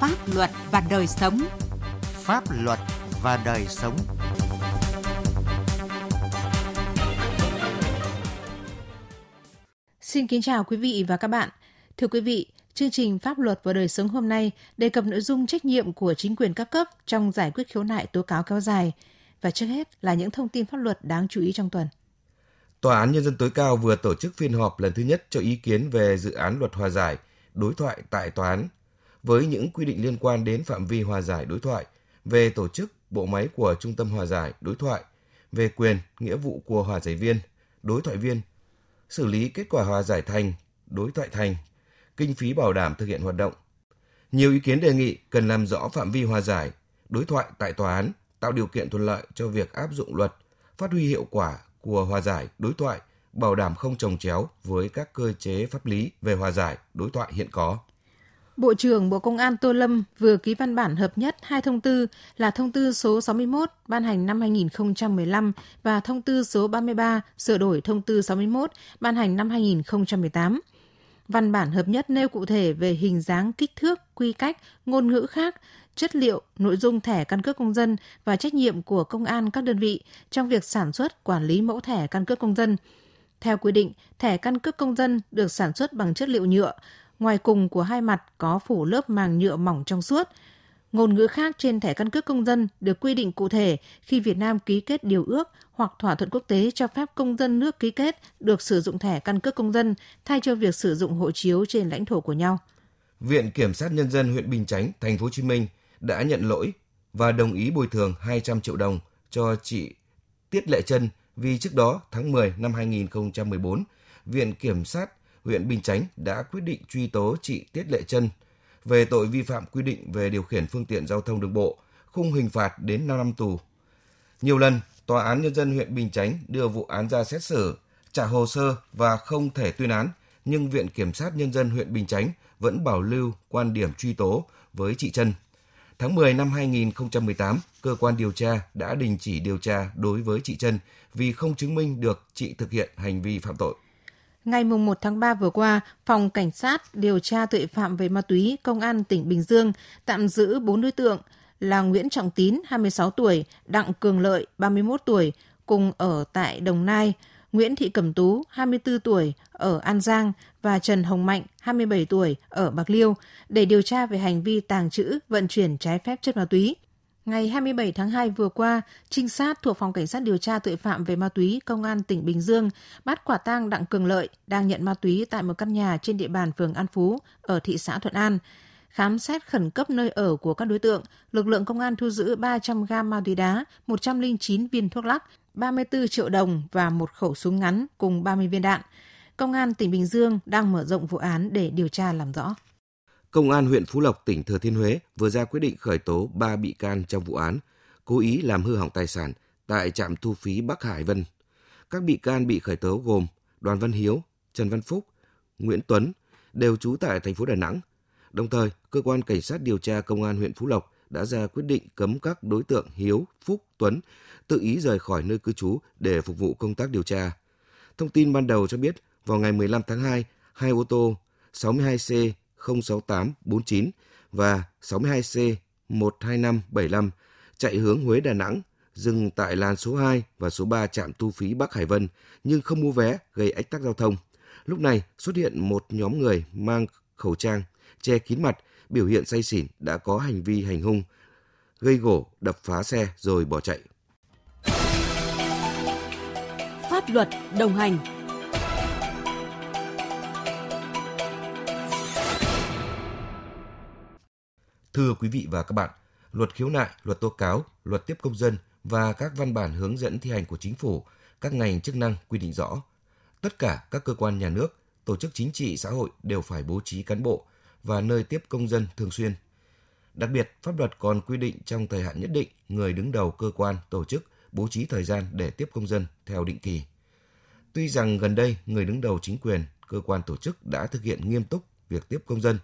Pháp luật và đời sống. Pháp luật và đời sống. Xin kính chào quý vị và các bạn. Thưa quý vị, chương trình Pháp luật và đời sống hôm nay đề cập nội dung trách nhiệm của chính quyền các cấp trong giải quyết khiếu nại tố cáo kéo dài. Và trước hết là những thông tin pháp luật đáng chú ý trong tuần. Tòa án Nhân dân tối cao vừa tổ chức phiên họp lần thứ nhất cho ý kiến về dự án luật hòa giải, đối thoại tại tòa án, với những quy định liên quan đến phạm vi hòa giải đối thoại, về tổ chức, bộ máy của Trung tâm Hòa giải, đối thoại, về quyền, nghĩa vụ của hòa giải viên, đối thoại viên, xử lý kết quả hòa giải thành, đối thoại thành, kinh phí bảo đảm thực hiện hoạt động. Nhiều ý kiến đề nghị cần làm rõ phạm vi hòa giải, đối thoại tại tòa án, tạo điều kiện thuận lợi cho việc áp dụng luật, phát huy hiệu quả của hòa giải, đối thoại, bảo đảm không trồng chéo với các cơ chế pháp lý về hòa giải, đối thoại hiện có. Bộ trưởng Bộ Công an Tô Lâm vừa ký văn bản hợp nhất hai thông tư là thông tư số 61 ban hành năm 2015 và thông tư số 33 sửa đổi thông tư 61 ban hành năm 2018. Văn bản hợp nhất nêu cụ thể về hình dáng, kích thước, quy cách, ngôn ngữ khác, chất liệu, nội dung thẻ căn cước công dân và trách nhiệm của công an các đơn vị trong việc sản xuất, quản lý mẫu thẻ căn cước công dân. Theo quy định, thẻ căn cước công dân được sản xuất bằng chất liệu nhựa, ngoài cùng của hai mặt có phủ lớp màng nhựa mỏng trong suốt. Ngôn ngữ khác trên thẻ căn cước công dân được quy định cụ thể khi Việt Nam ký kết điều ước hoặc thỏa thuận quốc tế cho phép công dân nước ký kết được sử dụng thẻ căn cước công dân thay cho việc sử dụng hộ chiếu trên lãnh thổ của nhau. Viện Kiểm sát Nhân dân huyện Bình Chánh, thành phố Hồ Chí Minh đã nhận lỗi và đồng ý bồi thường 200 triệu đồng cho chị Tiết Lệ Trân vì trước đó tháng 10 năm 2014, Viện Kiểm sát huyện Bình Chánh đã quyết định truy tố chị Tiết Lệ Trân về tội vi phạm quy định về điều khiển phương tiện giao thông đường bộ, khung hình phạt đến 5 năm tù. Nhiều lần, Tòa án Nhân dân huyện Bình Chánh đưa vụ án ra xét xử, trả hồ sơ và không thể tuyên án, nhưng Viện Kiểm sát Nhân dân huyện Bình Chánh vẫn bảo lưu quan điểm truy tố với chị Trân. Tháng 10 năm 2018, cơ quan điều tra đã đình chỉ điều tra đối với chị Trân vì không chứng minh được chị thực hiện hành vi phạm tội. Ngày 1 tháng 3 vừa qua, Phòng Cảnh sát điều tra tội phạm về ma túy Công an tỉnh Bình Dương tạm giữ 4 đối tượng là Nguyễn Trọng Tín, 26 tuổi, Đặng Cường Lợi, 31 tuổi, cùng ở tại Đồng Nai, Nguyễn Thị Cẩm Tú, 24 tuổi, ở An Giang và Trần Hồng Mạnh, 27 tuổi, ở Bạc Liêu, để điều tra về hành vi tàng trữ, vận chuyển trái phép chất ma túy. Ngày 27 tháng 2 vừa qua, trinh sát thuộc Phòng Cảnh sát điều tra tội phạm về ma túy Công an tỉnh Bình Dương bắt quả tang Đặng Cường Lợi đang nhận ma túy tại một căn nhà trên địa bàn phường An Phú ở thị xã Thuận An. Khám xét khẩn cấp nơi ở của các đối tượng, lực lượng công an thu giữ 300 gam ma túy đá, 109 viên thuốc lắc, 34 triệu đồng và một khẩu súng ngắn cùng 30 viên đạn. Công an tỉnh Bình Dương đang mở rộng vụ án để điều tra làm rõ. Công an huyện Phú Lộc, tỉnh Thừa Thiên Huế vừa ra quyết định khởi tố 3 bị can trong vụ án cố ý làm hư hỏng tài sản tại trạm thu phí Bắc Hải Vân. Các bị can bị khởi tố gồm Đoàn Văn Hiếu, Trần Văn Phúc, Nguyễn Tuấn đều trú tại thành phố Đà Nẵng. Đồng thời, cơ quan cảnh sát điều tra công an huyện Phú Lộc đã ra quyết định cấm các đối tượng Hiếu, Phúc, Tuấn tự ý rời khỏi nơi cư trú để phục vụ công tác điều tra. Thông tin ban đầu cho biết, vào ngày 15 tháng 2, hai ô tô 62C 06849 và 62C 12575 chạy hướng Huế Đà Nẵng dừng tại làn số 2 và số 3 trạm thu phí Bắc Hải Vân nhưng không mua vé gây ách tắc giao thông. Lúc này xuất hiện một nhóm người mang khẩu trang, che kín mặt, biểu hiện say xỉn đã có hành vi hành hung, gây gỗ, đập phá xe rồi bỏ chạy. Pháp luật đồng hành Thưa quý vị và các bạn, luật khiếu nại, luật tố cáo, luật tiếp công dân và các văn bản hướng dẫn thi hành của chính phủ, các ngành chức năng quy định rõ. Tất cả các cơ quan nhà nước, tổ chức chính trị xã hội đều phải bố trí cán bộ và nơi tiếp công dân thường xuyên. Đặc biệt, pháp luật còn quy định trong thời hạn nhất định, người đứng đầu cơ quan, tổ chức bố trí thời gian để tiếp công dân theo định kỳ. Tuy rằng gần đây người đứng đầu chính quyền, cơ quan tổ chức đã thực hiện nghiêm túc việc tiếp công dân,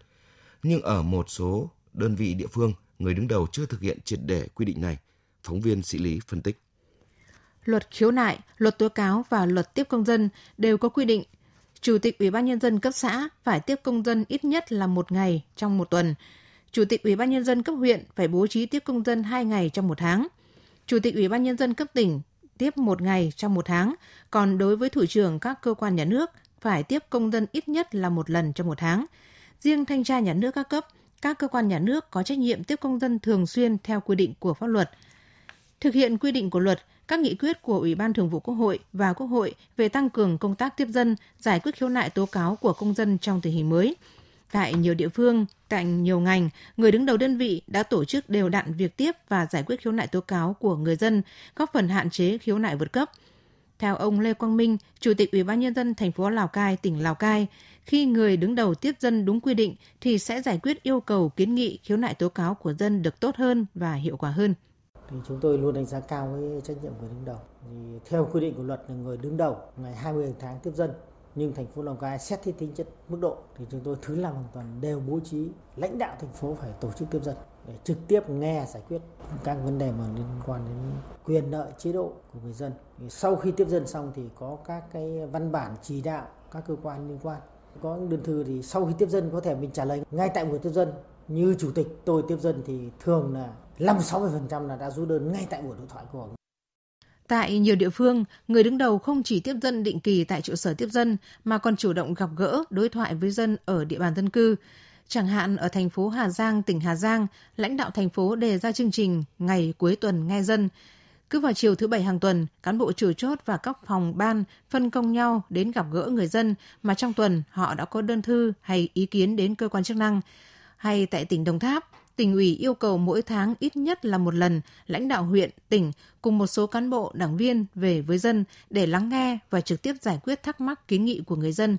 nhưng ở một số đơn vị địa phương, người đứng đầu chưa thực hiện triệt để quy định này. Phóng viên Sĩ Lý phân tích. Luật khiếu nại, luật tố cáo và luật tiếp công dân đều có quy định Chủ tịch Ủy ban Nhân dân cấp xã phải tiếp công dân ít nhất là một ngày trong một tuần. Chủ tịch Ủy ban Nhân dân cấp huyện phải bố trí tiếp công dân 2 ngày trong một tháng. Chủ tịch Ủy ban Nhân dân cấp tỉnh tiếp một ngày trong một tháng, còn đối với thủ trưởng các cơ quan nhà nước phải tiếp công dân ít nhất là một lần trong một tháng. Riêng thanh tra nhà nước các cấp, các cơ quan nhà nước có trách nhiệm tiếp công dân thường xuyên theo quy định của pháp luật. Thực hiện quy định của luật, các nghị quyết của Ủy ban Thường vụ Quốc hội và Quốc hội về tăng cường công tác tiếp dân, giải quyết khiếu nại tố cáo của công dân trong tình hình mới. Tại nhiều địa phương, tại nhiều ngành, người đứng đầu đơn vị đã tổ chức đều đặn việc tiếp và giải quyết khiếu nại tố cáo của người dân, góp phần hạn chế khiếu nại vượt cấp. Theo ông Lê Quang Minh, Chủ tịch Ủy ban nhân dân thành phố Lào Cai, tỉnh Lào Cai, khi người đứng đầu tiếp dân đúng quy định thì sẽ giải quyết yêu cầu kiến nghị khiếu nại tố cáo của dân được tốt hơn và hiệu quả hơn thì chúng tôi luôn đánh giá cao với trách nhiệm người đứng đầu. Thì theo quy định của luật là người đứng đầu ngày 20 tháng tiếp dân nhưng thành phố Lào Cai xét thiết tính chất mức độ thì chúng tôi thứ làm hoàn toàn đều bố trí lãnh đạo thành phố phải tổ chức tiếp dân để trực tiếp nghe giải quyết các vấn đề mà liên quan đến quyền lợi chế độ của người dân. Sau khi tiếp dân xong thì có các cái văn bản chỉ đạo các cơ quan liên quan. Có đơn thư thì sau khi tiếp dân có thể mình trả lời ngay tại buổi tiếp dân như chủ tịch tôi tiếp dân thì thường là 50-60% là đã rút đơn ngay tại buổi đối thoại của Tại nhiều địa phương, người đứng đầu không chỉ tiếp dân định kỳ tại trụ sở tiếp dân mà còn chủ động gặp gỡ, đối thoại với dân ở địa bàn dân cư. Chẳng hạn ở thành phố Hà Giang, tỉnh Hà Giang, lãnh đạo thành phố đề ra chương trình ngày cuối tuần nghe dân. Cứ vào chiều thứ bảy hàng tuần, cán bộ chủ chốt và các phòng ban phân công nhau đến gặp gỡ người dân mà trong tuần họ đã có đơn thư hay ý kiến đến cơ quan chức năng. Hay tại tỉnh Đồng Tháp, tỉnh ủy yêu cầu mỗi tháng ít nhất là một lần lãnh đạo huyện, tỉnh cùng một số cán bộ, đảng viên về với dân để lắng nghe và trực tiếp giải quyết thắc mắc kiến nghị của người dân.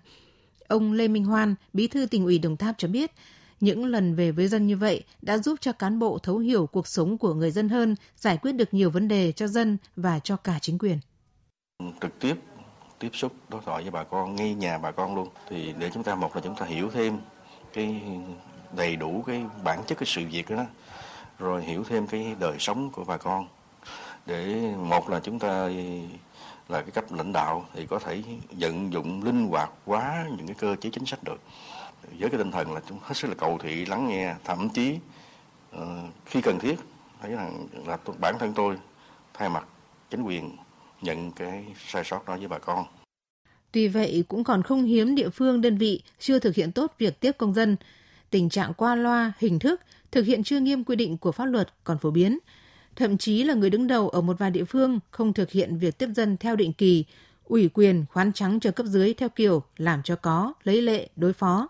Ông Lê Minh Hoan, bí thư tỉnh ủy Đồng Tháp cho biết, những lần về với dân như vậy đã giúp cho cán bộ thấu hiểu cuộc sống của người dân hơn, giải quyết được nhiều vấn đề cho dân và cho cả chính quyền. Trực tiếp tiếp xúc đối thoại với bà con ngay nhà bà con luôn. Thì để chúng ta một là chúng ta hiểu thêm cái đầy đủ cái bản chất cái sự việc đó rồi hiểu thêm cái đời sống của bà con. Để một là chúng ta là cái cấp lãnh đạo thì có thể vận dụng linh hoạt quá những cái cơ chế chính sách được với cái tinh thần là chúng hết sức là cầu thị lắng nghe thậm chí uh, khi cần thiết thấy rằng là bản thân tôi thay mặt chính quyền nhận cái sai sót đó với bà con. Tuy vậy cũng còn không hiếm địa phương đơn vị chưa thực hiện tốt việc tiếp công dân tình trạng qua loa, hình thức, thực hiện chưa nghiêm quy định của pháp luật còn phổ biến. Thậm chí là người đứng đầu ở một vài địa phương không thực hiện việc tiếp dân theo định kỳ, ủy quyền khoán trắng cho cấp dưới theo kiểu làm cho có, lấy lệ, đối phó.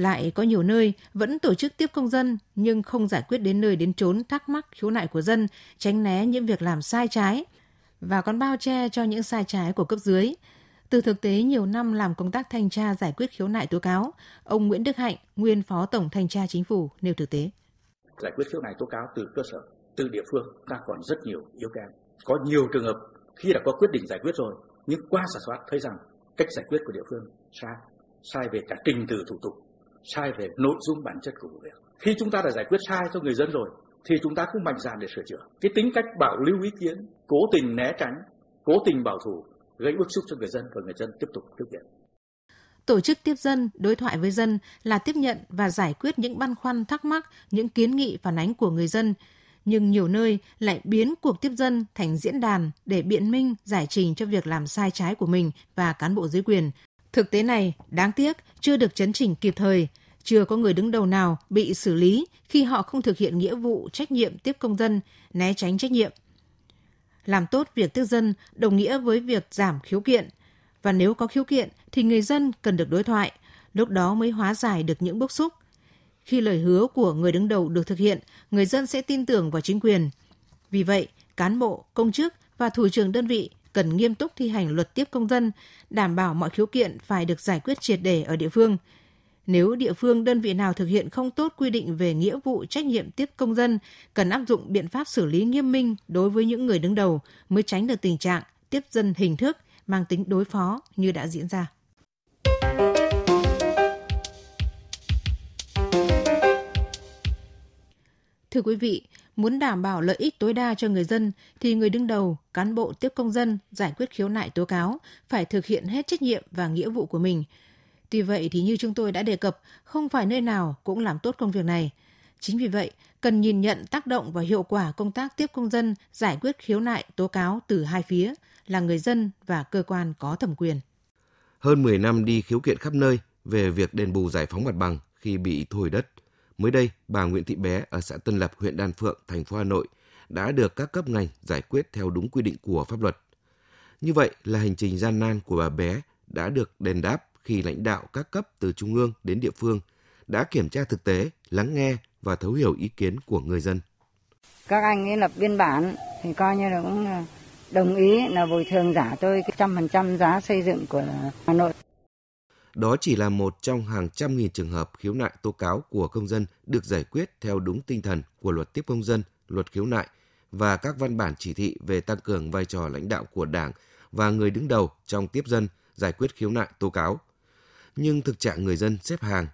Lại có nhiều nơi vẫn tổ chức tiếp công dân nhưng không giải quyết đến nơi đến chốn thắc mắc khiếu nại của dân, tránh né những việc làm sai trái và còn bao che cho những sai trái của cấp dưới. Từ thực tế nhiều năm làm công tác thanh tra giải quyết khiếu nại tố cáo, ông Nguyễn Đức Hạnh, nguyên Phó Tổng Thanh tra Chính phủ nêu thực tế. Giải quyết khiếu nại tố cáo từ cơ sở, từ địa phương ta còn rất nhiều yếu kém. Có nhiều trường hợp khi đã có quyết định giải quyết rồi, nhưng qua giả soát thấy rằng cách giải quyết của địa phương sai, sai về cả trình tự thủ tục, sai về nội dung bản chất của vụ việc. Khi chúng ta đã giải quyết sai cho người dân rồi, thì chúng ta cũng mạnh dạn để sửa chữa. Cái tính cách bảo lưu ý kiến, cố tình né tránh, cố tình bảo thủ gây bức xúc cho người dân và người dân tiếp tục thực hiện. Tổ chức tiếp dân, đối thoại với dân là tiếp nhận và giải quyết những băn khoăn thắc mắc, những kiến nghị phản ánh của người dân. Nhưng nhiều nơi lại biến cuộc tiếp dân thành diễn đàn để biện minh, giải trình cho việc làm sai trái của mình và cán bộ dưới quyền. Thực tế này, đáng tiếc, chưa được chấn chỉnh kịp thời, chưa có người đứng đầu nào bị xử lý khi họ không thực hiện nghĩa vụ trách nhiệm tiếp công dân, né tránh trách nhiệm. Làm tốt việc tiếp dân đồng nghĩa với việc giảm khiếu kiện. Và nếu có khiếu kiện thì người dân cần được đối thoại, lúc đó mới hóa giải được những bức xúc. Khi lời hứa của người đứng đầu được thực hiện, người dân sẽ tin tưởng vào chính quyền. Vì vậy, cán bộ, công chức và thủ trưởng đơn vị cần nghiêm túc thi hành luật tiếp công dân, đảm bảo mọi khiếu kiện phải được giải quyết triệt để ở địa phương – nếu địa phương đơn vị nào thực hiện không tốt quy định về nghĩa vụ trách nhiệm tiếp công dân, cần áp dụng biện pháp xử lý nghiêm minh đối với những người đứng đầu mới tránh được tình trạng tiếp dân hình thức mang tính đối phó như đã diễn ra. Thưa quý vị, muốn đảm bảo lợi ích tối đa cho người dân thì người đứng đầu, cán bộ tiếp công dân giải quyết khiếu nại tố cáo phải thực hiện hết trách nhiệm và nghĩa vụ của mình – Tuy vậy thì như chúng tôi đã đề cập, không phải nơi nào cũng làm tốt công việc này. Chính vì vậy, cần nhìn nhận tác động và hiệu quả công tác tiếp công dân giải quyết khiếu nại tố cáo từ hai phía là người dân và cơ quan có thẩm quyền. Hơn 10 năm đi khiếu kiện khắp nơi về việc đền bù giải phóng mặt bằng khi bị thu hồi đất. Mới đây, bà Nguyễn Thị Bé ở xã Tân Lập, huyện Đan Phượng, thành phố Hà Nội đã được các cấp ngành giải quyết theo đúng quy định của pháp luật. Như vậy là hành trình gian nan của bà Bé đã được đền đáp khi lãnh đạo các cấp từ trung ương đến địa phương đã kiểm tra thực tế, lắng nghe và thấu hiểu ý kiến của người dân. Các anh ấy lập biên bản thì coi như là cũng ờ, đồng ý là bồi thường giả tôi cái trăm phần trăm giá xây dựng của Hà Nội. Đó chỉ là một trong hàng trăm nghìn trường hợp khiếu nại tố cáo của công dân được giải quyết theo đúng tinh thần của luật tiếp công dân, luật khiếu nại và các văn bản chỉ thị về tăng cường vai trò lãnh đạo của Đảng và người đứng đầu trong tiếp dân giải quyết khiếu nại tố cáo. Nhưng thực trạng người dân xếp hàng,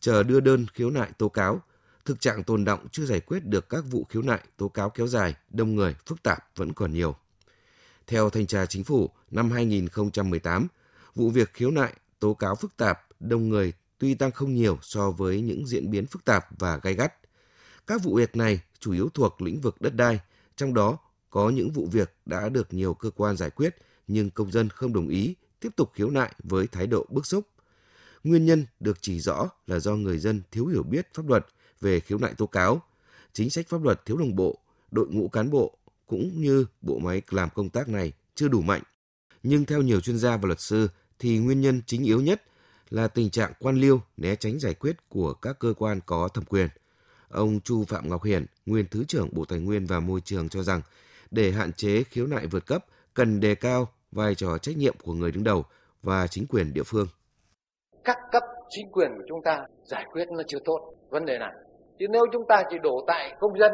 chờ đưa đơn khiếu nại tố cáo, thực trạng tồn động chưa giải quyết được các vụ khiếu nại tố cáo kéo dài, đông người, phức tạp vẫn còn nhiều. Theo Thanh tra Chính phủ, năm 2018, vụ việc khiếu nại tố cáo phức tạp, đông người tuy tăng không nhiều so với những diễn biến phức tạp và gai gắt. Các vụ việc này chủ yếu thuộc lĩnh vực đất đai, trong đó có những vụ việc đã được nhiều cơ quan giải quyết nhưng công dân không đồng ý, tiếp tục khiếu nại với thái độ bức xúc. Nguyên nhân được chỉ rõ là do người dân thiếu hiểu biết pháp luật về khiếu nại tố cáo, chính sách pháp luật thiếu đồng bộ, đội ngũ cán bộ cũng như bộ máy làm công tác này chưa đủ mạnh. Nhưng theo nhiều chuyên gia và luật sư thì nguyên nhân chính yếu nhất là tình trạng quan liêu né tránh giải quyết của các cơ quan có thẩm quyền. Ông Chu Phạm Ngọc Hiển, nguyên Thứ trưởng Bộ Tài nguyên và Môi trường cho rằng để hạn chế khiếu nại vượt cấp cần đề cao vai trò trách nhiệm của người đứng đầu và chính quyền địa phương. Các cấp chính quyền của chúng ta giải quyết nó chưa tốt vấn đề này. Chứ nếu chúng ta chỉ đổ tại công dân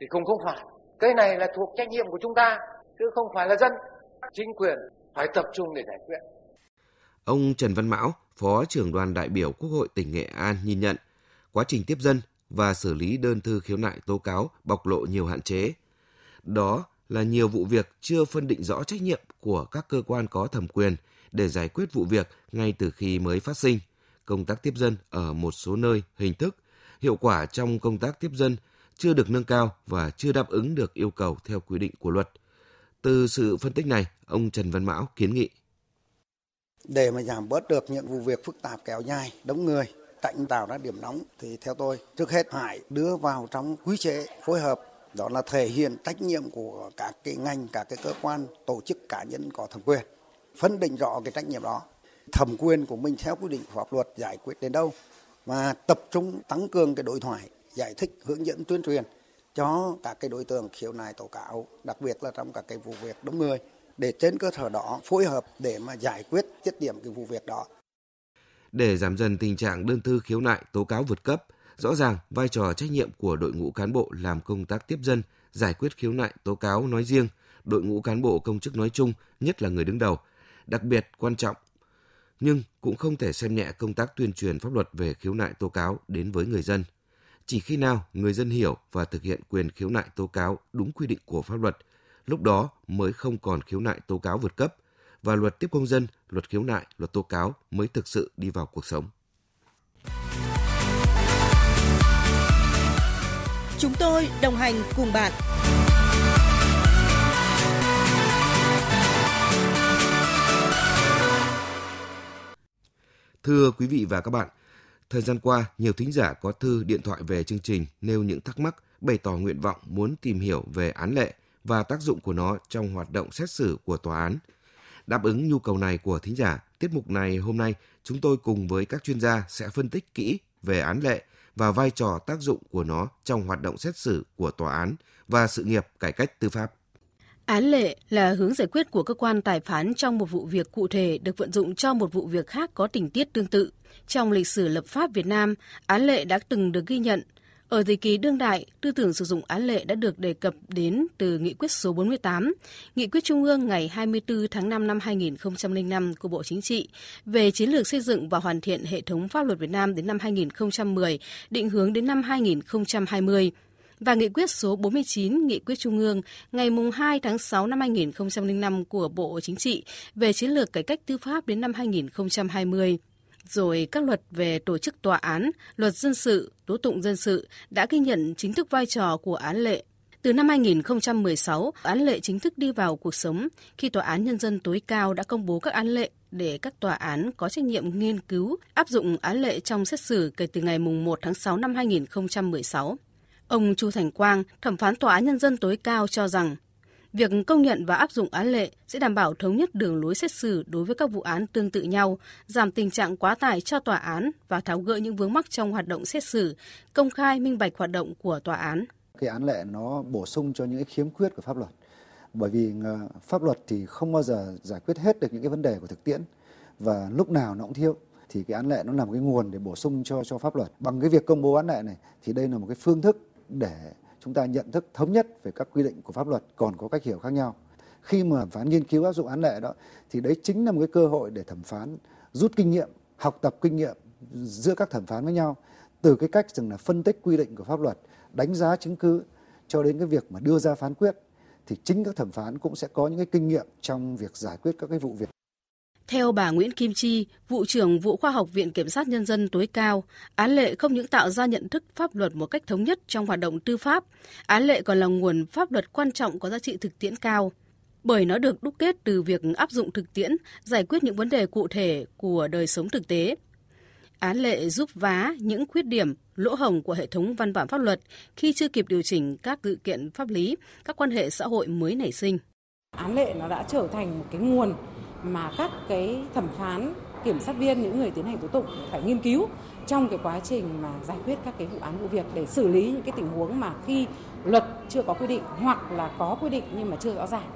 thì không không phải. Cái này là thuộc trách nhiệm của chúng ta chứ không phải là dân. Chính quyền phải tập trung để giải quyết. Ông Trần Văn Mão, Phó trưởng đoàn đại biểu Quốc hội tỉnh Nghệ An nhìn nhận quá trình tiếp dân và xử lý đơn thư khiếu nại tố cáo bộc lộ nhiều hạn chế. Đó là nhiều vụ việc chưa phân định rõ trách nhiệm của các cơ quan có thẩm quyền để giải quyết vụ việc ngay từ khi mới phát sinh. Công tác tiếp dân ở một số nơi, hình thức, hiệu quả trong công tác tiếp dân chưa được nâng cao và chưa đáp ứng được yêu cầu theo quy định của luật. Từ sự phân tích này, ông Trần Văn Mão kiến nghị. Để mà giảm bớt được những vụ việc phức tạp kéo dài, đông người, tránh tạo ra điểm nóng thì theo tôi trước hết phải đưa vào trong quy chế phối hợp. Đó là thể hiện trách nhiệm của các cái ngành các cái cơ quan tổ chức cá nhân có thẩm quyền phân định rõ cái trách nhiệm đó. Thẩm quyền của mình theo quy định của pháp luật giải quyết đến đâu và tập trung tăng cường cái đối thoại giải thích hướng dẫn tuyên truyền cho các cái đối tượng khiếu nại tố cáo đặc biệt là trong các cái vụ việc đông người để trên cơ sở đó phối hợp để mà giải quyết dứt điểm cái vụ việc đó để giảm dần tình trạng đơn thư khiếu nại tố cáo vượt cấp Rõ ràng, vai trò trách nhiệm của đội ngũ cán bộ làm công tác tiếp dân, giải quyết khiếu nại tố cáo nói riêng, đội ngũ cán bộ công chức nói chung, nhất là người đứng đầu, đặc biệt quan trọng. Nhưng cũng không thể xem nhẹ công tác tuyên truyền pháp luật về khiếu nại tố cáo đến với người dân. Chỉ khi nào người dân hiểu và thực hiện quyền khiếu nại tố cáo đúng quy định của pháp luật, lúc đó mới không còn khiếu nại tố cáo vượt cấp và luật tiếp công dân, luật khiếu nại, luật tố cáo mới thực sự đi vào cuộc sống. Chúng tôi đồng hành cùng bạn. Thưa quý vị và các bạn, thời gian qua, nhiều thính giả có thư điện thoại về chương trình nêu những thắc mắc, bày tỏ nguyện vọng muốn tìm hiểu về án lệ và tác dụng của nó trong hoạt động xét xử của tòa án. Đáp ứng nhu cầu này của thính giả, tiết mục này hôm nay chúng tôi cùng với các chuyên gia sẽ phân tích kỹ về án lệ và vai trò tác dụng của nó trong hoạt động xét xử của tòa án và sự nghiệp cải cách tư pháp. Án lệ là hướng giải quyết của cơ quan tài phán trong một vụ việc cụ thể được vận dụng cho một vụ việc khác có tình tiết tương tự. Trong lịch sử lập pháp Việt Nam, án lệ đã từng được ghi nhận ở thời kỳ đương đại, tư tưởng sử dụng án lệ đã được đề cập đến từ Nghị quyết số 48, Nghị quyết Trung ương ngày 24 tháng 5 năm 2005 của Bộ Chính trị về chiến lược xây dựng và hoàn thiện hệ thống pháp luật Việt Nam đến năm 2010, định hướng đến năm 2020 và nghị quyết số 49 Nghị quyết Trung ương ngày 2 tháng 6 năm 2005 của Bộ Chính trị về chiến lược cải cách tư pháp đến năm 2020 rồi các luật về tổ chức tòa án, luật dân sự, tố tụng dân sự đã ghi nhận chính thức vai trò của án lệ. Từ năm 2016, án lệ chính thức đi vào cuộc sống khi Tòa án Nhân dân tối cao đã công bố các án lệ để các tòa án có trách nhiệm nghiên cứu, áp dụng án lệ trong xét xử kể từ ngày 1 tháng 6 năm 2016. Ông Chu Thành Quang, thẩm phán Tòa án Nhân dân tối cao cho rằng, việc công nhận và áp dụng án lệ sẽ đảm bảo thống nhất đường lối xét xử đối với các vụ án tương tự nhau, giảm tình trạng quá tải cho tòa án và tháo gỡ những vướng mắc trong hoạt động xét xử, công khai minh bạch hoạt động của tòa án. Cái án lệ nó bổ sung cho những khiếm khuyết của pháp luật. Bởi vì ờ, pháp luật thì không bao giờ giải quyết hết được những cái vấn đề của thực tiễn và lúc nào nó cũng thiếu thì cái án lệ nó là một cái nguồn để bổ sung cho cho pháp luật. Bằng cái việc công bố án lệ này thì đây là một cái phương thức để chúng ta nhận thức thống nhất về các quy định của pháp luật còn có cách hiểu khác nhau. Khi mà thẩm phán nghiên cứu áp dụng án lệ đó thì đấy chính là một cái cơ hội để thẩm phán rút kinh nghiệm, học tập kinh nghiệm giữa các thẩm phán với nhau từ cái cách rằng là phân tích quy định của pháp luật, đánh giá chứng cứ cho đến cái việc mà đưa ra phán quyết thì chính các thẩm phán cũng sẽ có những cái kinh nghiệm trong việc giải quyết các cái vụ việc. Theo bà Nguyễn Kim Chi, vụ trưởng vụ khoa học Viện Kiểm sát Nhân dân tối cao, án lệ không những tạo ra nhận thức pháp luật một cách thống nhất trong hoạt động tư pháp, án lệ còn là nguồn pháp luật quan trọng có giá trị thực tiễn cao. Bởi nó được đúc kết từ việc áp dụng thực tiễn, giải quyết những vấn đề cụ thể của đời sống thực tế. Án lệ giúp vá những khuyết điểm, lỗ hồng của hệ thống văn bản pháp luật khi chưa kịp điều chỉnh các dự kiện pháp lý, các quan hệ xã hội mới nảy sinh. Án lệ nó đã trở thành một cái nguồn mà các cái thẩm phán kiểm sát viên những người tiến hành tố tụng phải nghiên cứu trong cái quá trình mà giải quyết các cái vụ án vụ việc để xử lý những cái tình huống mà khi luật chưa có quy định hoặc là có quy định nhưng mà chưa rõ ràng.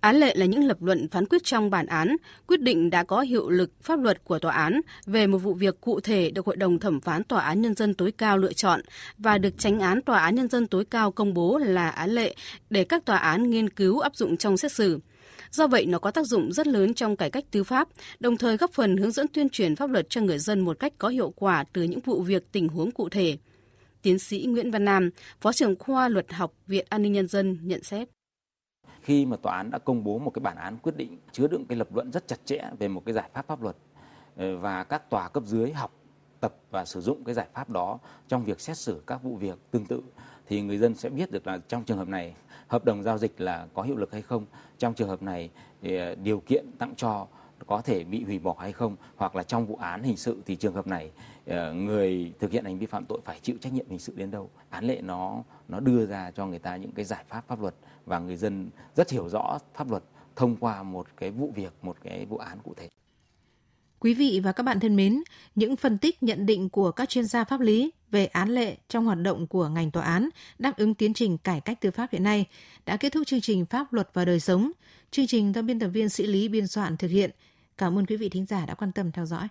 Án lệ là những lập luận phán quyết trong bản án, quyết định đã có hiệu lực pháp luật của tòa án về một vụ việc cụ thể được Hội đồng thẩm phán Tòa án Nhân dân tối cao lựa chọn và được tránh án Tòa án Nhân dân tối cao công bố là án lệ để các tòa án nghiên cứu áp dụng trong xét xử. Do vậy, nó có tác dụng rất lớn trong cải cách tư pháp, đồng thời góp phần hướng dẫn tuyên truyền pháp luật cho người dân một cách có hiệu quả từ những vụ việc tình huống cụ thể. Tiến sĩ Nguyễn Văn Nam, Phó trưởng khoa Luật học Viện An ninh Nhân dân nhận xét khi mà tòa án đã công bố một cái bản án quyết định chứa đựng cái lập luận rất chặt chẽ về một cái giải pháp pháp luật ờ, và các tòa cấp dưới học tập và sử dụng cái giải pháp đó trong việc xét xử các vụ việc tương tự thì người dân sẽ biết được là trong trường hợp này hợp đồng giao dịch là có hiệu lực hay không? Trong trường hợp này, thì ờ, điều kiện tặng cho có thể bị hủy bỏ hay không? Hoặc là trong vụ án hình sự thì trường hợp này ờ, người thực hiện hành vi phạm tội phải chịu trách nhiệm hình sự đến đâu? Án lệ nó nó đưa ra cho người ta những cái giải pháp pháp luật và người dân rất hiểu rõ pháp luật thông qua một cái vụ việc, một cái vụ án cụ thể. Quý vị và các bạn thân mến, những phân tích nhận định của các chuyên gia pháp lý về án lệ trong hoạt động của ngành tòa án đáp ứng tiến trình cải cách tư pháp hiện nay đã kết thúc chương trình Pháp luật và đời sống. Chương trình do biên tập viên Sĩ Lý biên soạn thực hiện. Cảm ơn quý vị thính giả đã quan tâm theo dõi.